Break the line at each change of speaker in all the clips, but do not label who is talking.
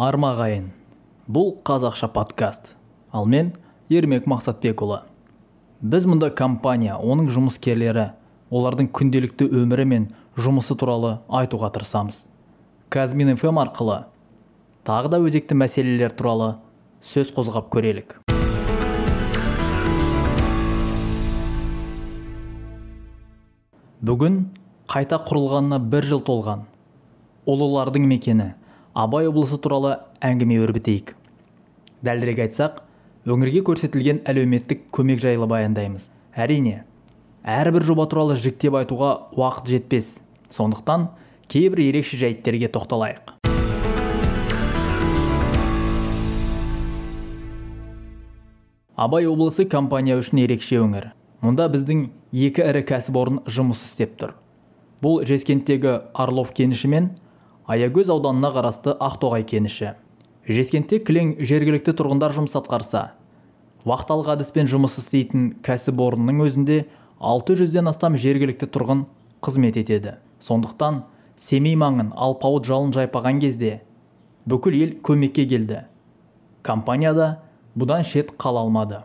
армағайын. Бұл қазақша подкаст. Ал мен ермек мақсатбекұлы. Біз мұнда компания оның жұмыскерлері олардың күнделікті өмірі мен жұмысы туралы айтуға тырысамыз. Казмин фм арқылы тағы да өзекті мәселелер туралы сөз қозғап көрелік. Бүгін қайта құрылғанына бір жыл толған. Ұлылардың мекені абай облысы туралы әңгіме өрбітейік. Дәлірек айтсақ өңірге көрсетілген әлеуметтік көмек жайлы баяндаймыз. Әрине әрбір жоба туралы жіктеп айтуға уақыт жетпес. Сондықтан кейбір ерекше жайттерге тоқталайық. Абай облысы компания үшін ерекше өңір. Мұнда біздің екі ірі кәсіпорын жұмыс істеп тұр. Бұл жескенттегі орлов кеніші мен аягөз ауданына қарасты ақтоғай кеніші. Жескентте кілең жергілікті тұрғындар жұмыс атқарса вахталық әдіспен жұмыс істейтін кәсіпорынның өзінде 600-ден астам жергілікті тұрғын қызмет етеді. Сондықтан семей маңын алпауыт жалын жайпаған кезде бүкіл ел көмекке келді. Компанияда бұдан шет қала алмады.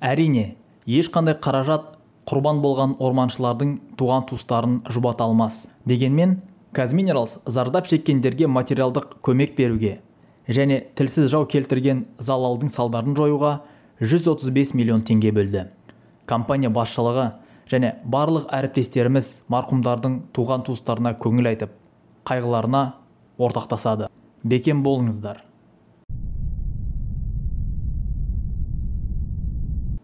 Әрине ешқандай қаражат құрбан болған орманшылардың туған туыстарын жұбата алмас. Дегенмен казминералс зардап шеккендерге материалдық көмек беруге және тілсіз жау келтірген залалдың салдарын жоюға 135 миллион теңге бөлді. Компания басшылығы және барлық әріптестеріміз марқұмдардың туған туыстарына көңіл айтып қайғыларына ортақтасады. Бекем болыңыздар.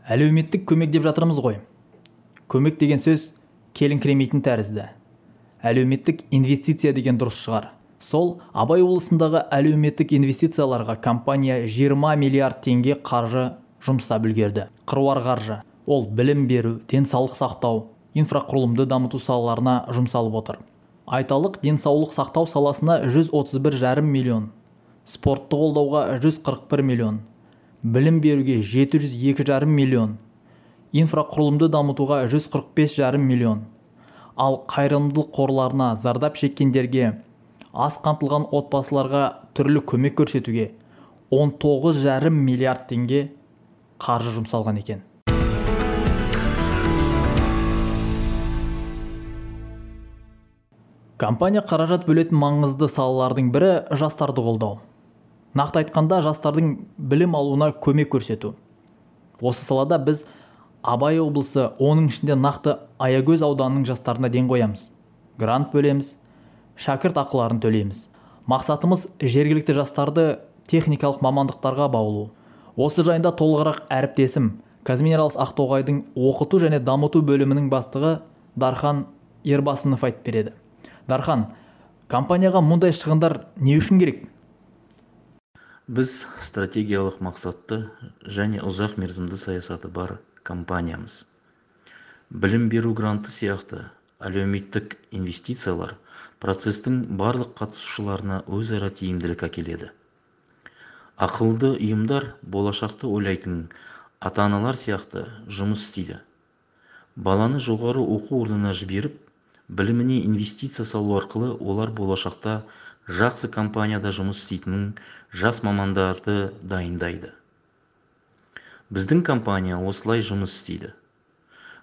Әлеуметтік көмек деп жатырмыз ғой. Көмек деген сөз келіңкіремейтін тәрізді. Әлеуметтік инвестиция деген дұрыс шығар. Сол абай облысындағы әлеуметтік инвестицияларға компания 20 миллиард теңге қаржы жұмсап үлгерді. Қыруар қаржы. Ол білім беру денсаулық сақтау инфрақұрылымды дамыту салаларына жұмсалып отыр. Айталық денсаулық сақтау саласына 131 жарым миллион. Спортты қолдауға 141 миллион. Білім беруге 702 жарым миллион. Инфрақұрылымды дамытуға 145 жарым миллион. Ал қайырымдылық қорларына зардап шеккендерге аз қамтылған отбасыларға түрлі көмек көрсетуге 19 жарым миллиард теңге қаржы жұмсалған екен. Компания қаражат бөлетін маңызды салалардың бірі жастарды қолдау. Нақты айтқанда жастардың білім алуына көмек көрсету. Осы салада біз абай облысы оның ішінде нақты аягөз ауданының жастарына ден қоямыз. Грант бөлеміз шәкірт ақыларын төлейміз. Мақсатымыз жергілікті жастарды техникалық мамандықтарға баулу. Осы жайында толығырақ әріптесім казминералс ақтоғайдың оқыту және дамыту бөлімінің бастығы дархан ербасынов айтып береді. Дархан компанияға мұндай шығындар не үшін керек?
Біз стратегиялық мақсатты және ұзақ мерзімді саясаты бар компаниямыз. Білім беру гранты сияқты әлеуметтік инвестициялар процестің барлық қатысушыларына өзара тиімділік әкеледі. Ақылды ұйымдар болашақты ойлайтын ата-аналар сияқты жұмыс істейді. Баланы жоғары оқу орнына жіберіп біліміне инвестиция салу арқылы олар болашақта жақсы компанияда жұмыс істейтін жас мамандарды дайындайды. Біздің компания осылай жұмыс істейді.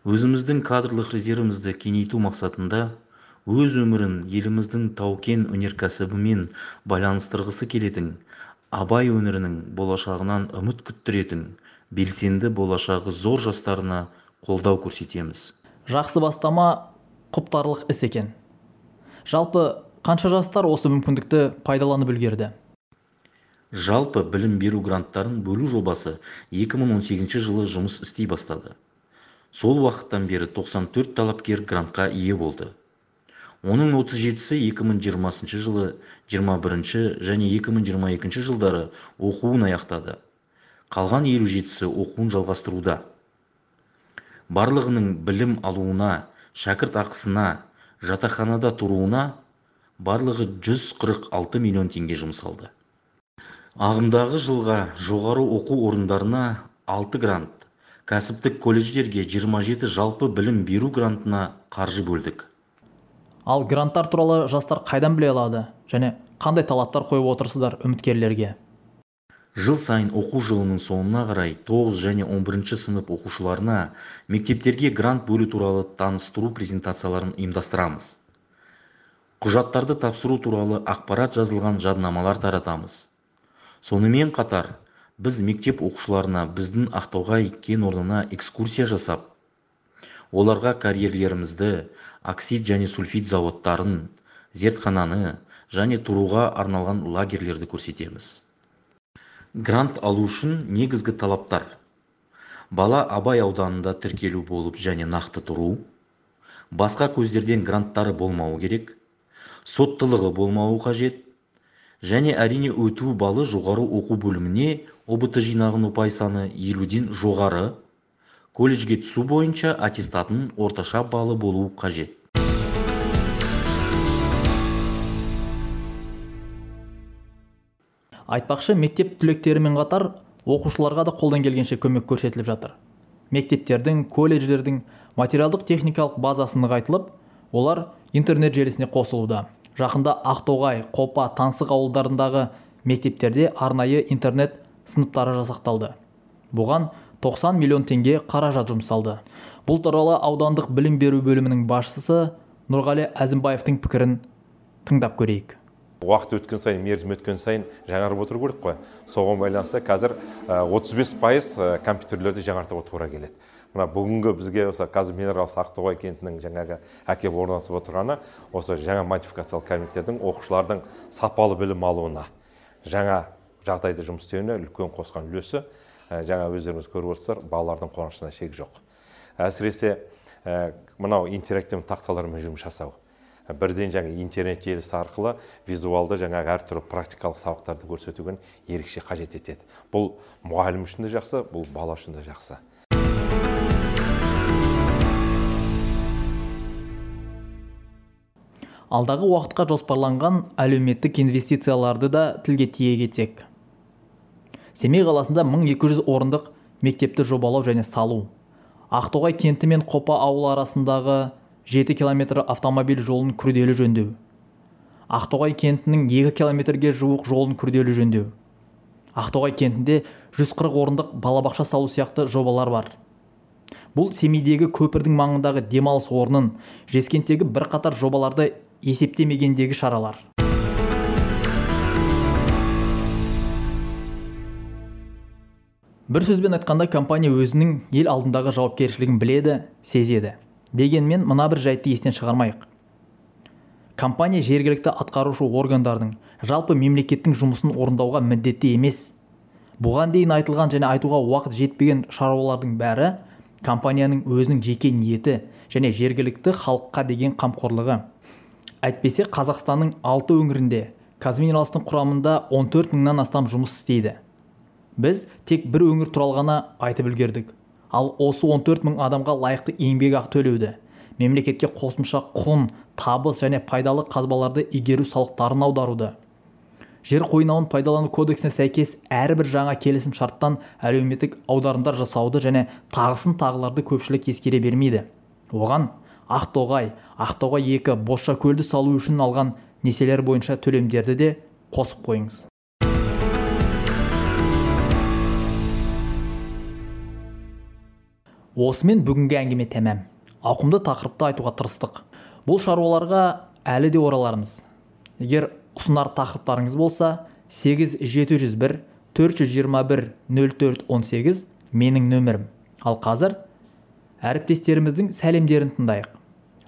Өзіміздің кадрлық резервімізді кеңейту мақсатында өз өмірін еліміздің тау-кен өнеркәсібімен байланыстырғысы келетін абай өңірінің болашағынан үміт күттіретін белсенді болашағы зор жастарына қолдау көрсетеміз.
Жақсы бастама құптарлық іс екен. Жалпы қанша жастар осы мүмкіндікті пайдаланып үлгерді?
Жалпы білім беру гранттарын бөлу жобасы 2018 жылы жұмыс істей бастады. Сол уақыттан бері 94 талапкер грантқа ие болды. Оның 37-сі 2020 жылы 21 және 2022 жылдары оқуын аяқтады. Қалған 57-сі оқуын жалғастыруда. Барлығының білім алуына шәкірт ақысына жатақханада тұруына барлығы 146 миллион теңге жұмсалды. Ағымдағы жылға жоғары оқу орындарына 6 грант кәсіптік колледждерге 27 жалпы білім беру грантына қаржы бөлдік.
Ал гранттар туралы жастар қайдан біле алады? Және қандай талаптар қойып отырсыздар үміткерлерге?
Жыл сайын оқу жылының соңына қарай 9 және 11 сынып оқушыларына мектептерге грант бөлу туралы таныстыру презентацияларын ұйымдастырамыз. Құжаттарды тапсыру туралы ақпарат жазылған жадынамалар таратамыз. Сонымен қатар біз мектеп оқушыларына біздің ақтоғай кен орнына экскурсия жасап оларға карьерлерімізді оксид және сульфид зауыттарын зертхананы және тұруға арналған лагерлерді көрсетеміз. Грант алу үшін негізгі талаптар. Бала абай ауданында тіркелу болып және нақты тұру басқа көздерден гранттары болмауы керек соттылығы болмауы қажет және әрине өту балы жоғары оқу бөліміне ұбт жинаған ұпай саны елуден жоғары колледжге түсу бойынша аттестатының орташа балы болуы қажет.
Айтпақшы мектеп түлектерімен қатар оқушыларға да қолдан келгенше көмек көрсетіліп жатыр. Мектептердің колледждердің материалдық техникалық базасы нығайтылып олар интернет желісіне қосылуда. Жақында ақтоғай қопа таңсық ауылдарындағы мектептерде арнайы интернет сыныптары жасақталды. Бұған 90 миллион теңге қаражат жұмсалды. Бұл туралы аудандық білім беру бөлімінің басшысы нұрғали әзімбаевтың пікірін тыңдап көрейік.
Уақыт өткен сайын мерзім өткен сайын жаңарып отыру керек қой. Соған байланысты қазір 35 пайыз компьютерлерді жаңартуға тура келеді. Мына бүгінгі бізге осы қазір минералс ақтоғай кентінің жаңағы әкеліп орнатып отырғаны осы жаңа модификациялық кабинеттердің оқушылардың сапалы білім алуына жаңа жағдайда жұмыс істеуіне үлкен қосқан үлесі жаңа өздеріңіз көріп отырсыздар балалардың қуанышына шек жоқ. Әсіресе мынау интерактивті тақталармен жұмыс жасау бірден жаңа интернет желісі арқылы визуалды жаңағы әртүрлі практикалық сабақтарды көрсетуген ерекше қажет етеді. Бұл мұғалім үшін де жақсы бұл бала үшін де жақсы.
Алдағы уақытқа жоспарланған әлеуметтік инвестицияларды да тілге тиек етсек семей қаласында 1200 орындық мектепті жобалау және салу. Ақтоғай кенті мен қопа ауылы арасындағы жеті километр автомобиль жолын күрделі жөндеу. Ақтоғай кентінің екі километрге жуық жолын күрделі жөндеу. Ақтоғай кентінде 140 орындық балабақша салу сияқты жобалар бар. Бұл семейдегі көпірдің маңындағы демалыс орнын жескенттегі бірқатар жобаларды есептемегендегі шаралар. Бір сөзбен айтқанда компания өзінің ел алдындағы жауапкершілігін біледі сезеді дегенмен мына бір жайтты естен шығармайық. Компания жергілікті атқарушы органдардың жалпы мемлекеттің жұмысын орындауға міндетті емес. Бұған дейін айтылған және айтуға уақыт жетпеген шаруалардың бәрі компанияның өзінің жеке ниеті және жергілікті халыққа деген қамқорлығы. Әйтпесе қазақстанның алты өңірінде казминералстың құрамында 14 мыңнан астам жұмыс істейді. Біз тек бір өңір туралы ғана айтып үлгердік. Ал осы 14 мың адамға лайықты еңбекақы төлеуді мемлекетке қосымша құн табыс және пайдалы қазбаларды игеру салықтарын аударуды. Жер қойнауын пайдалану кодексіне сәйкес әрбір жаңа келісім шарттан әлеуметтік аударымдар жасауды және тағысын тағыларды көпшілік ескере бермейді. Оған ақтоғай. Ақтоғай екі көлді салу үшін алған несиелер бойынша төлемдерді де қосып қойыңыз. Осымен бүгінгі әңгіме тәмәм ауқымды тақырыпты айтуға тырыстық. Бұл шаруаларға әлі де оралармыз. Егер ұсынар тақырыптарыңыз болса 8701 421 0418 менің нөмірім. Ал қазір әріптестеріміздің сәлемдерін тыңдайық.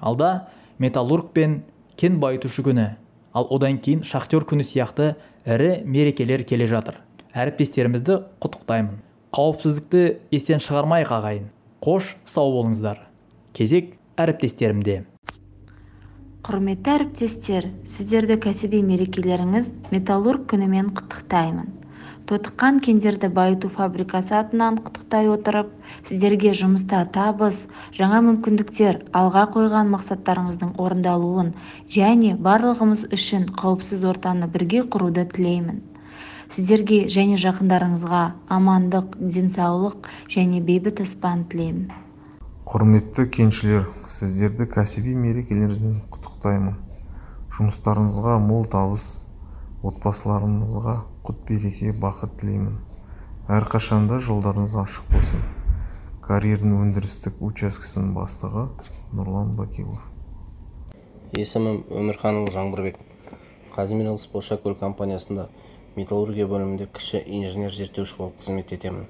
Алда металлург пен кен байытушы күні. Ал одан кейін шахтер күні сияқты ірі мерекелер келе жатыр. Әріптестерімізді құттықтаймын. Қауіпсіздікті естен шығармайық ағайын. Қош сау болыңыздар. Кезек әріптестерімде.
Құрметті әріптестер сіздерді кәсіби мерекелеріңіз металлург күнімен құттықтаймын. Тотыққан кендерді байыту фабрикасы атынан құттықтай отырып сіздерге жұмыста табыс жаңа мүмкіндіктер алға қойған мақсаттарыңыздың орындалуын және барлығымыз үшін қауіпсіз ортаны бірге құруды тілеймін. Сіздерге және жақындарыңызға амандық денсаулық және бейбіт аспан тілеймін
құрметті кеншілер сіздерді кәсіби мерекелеріңізбен құттықтаймын. Жұмыстарыңызға мол табыс отбасыларыңызға құт береке бақыт тілеймін. Әрқашанда жолдарыңыз ашық болсын. Карьердің өндірістік учаскесінің бастығы нұрлан бакилов.
есімім өмірханұлы жаңбырбек. Қазмиралс бозшакөл компаниясында металлургия бөлімінде кіші инженер зерттеуші болып қызмет етемін.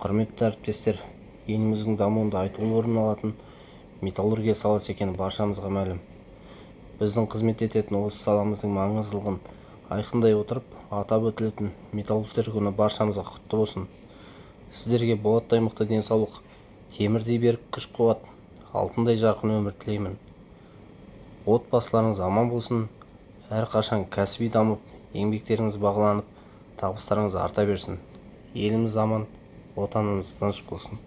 Құрметті әріптестер еліміздің дамуында айтулы орын алатын металлургия саласы екені баршамызға мәлім. Біздің қызмет ететін осы саламыздың маңыздылығын айқындай отырып атап өтілетін металлургтер күні баршамызға құтты болсын. Сіздерге болаттай мықты денсаулық темірдей берік күш қуат алтындай жарқын өмір тілеймін. Отбасыларыңыз аман болсын әрқашан кәсіби дамып еңбектеріңіз бағаланып табыстарыңыз арта берсін. Еліміз аман отанымыз тыныш болсын.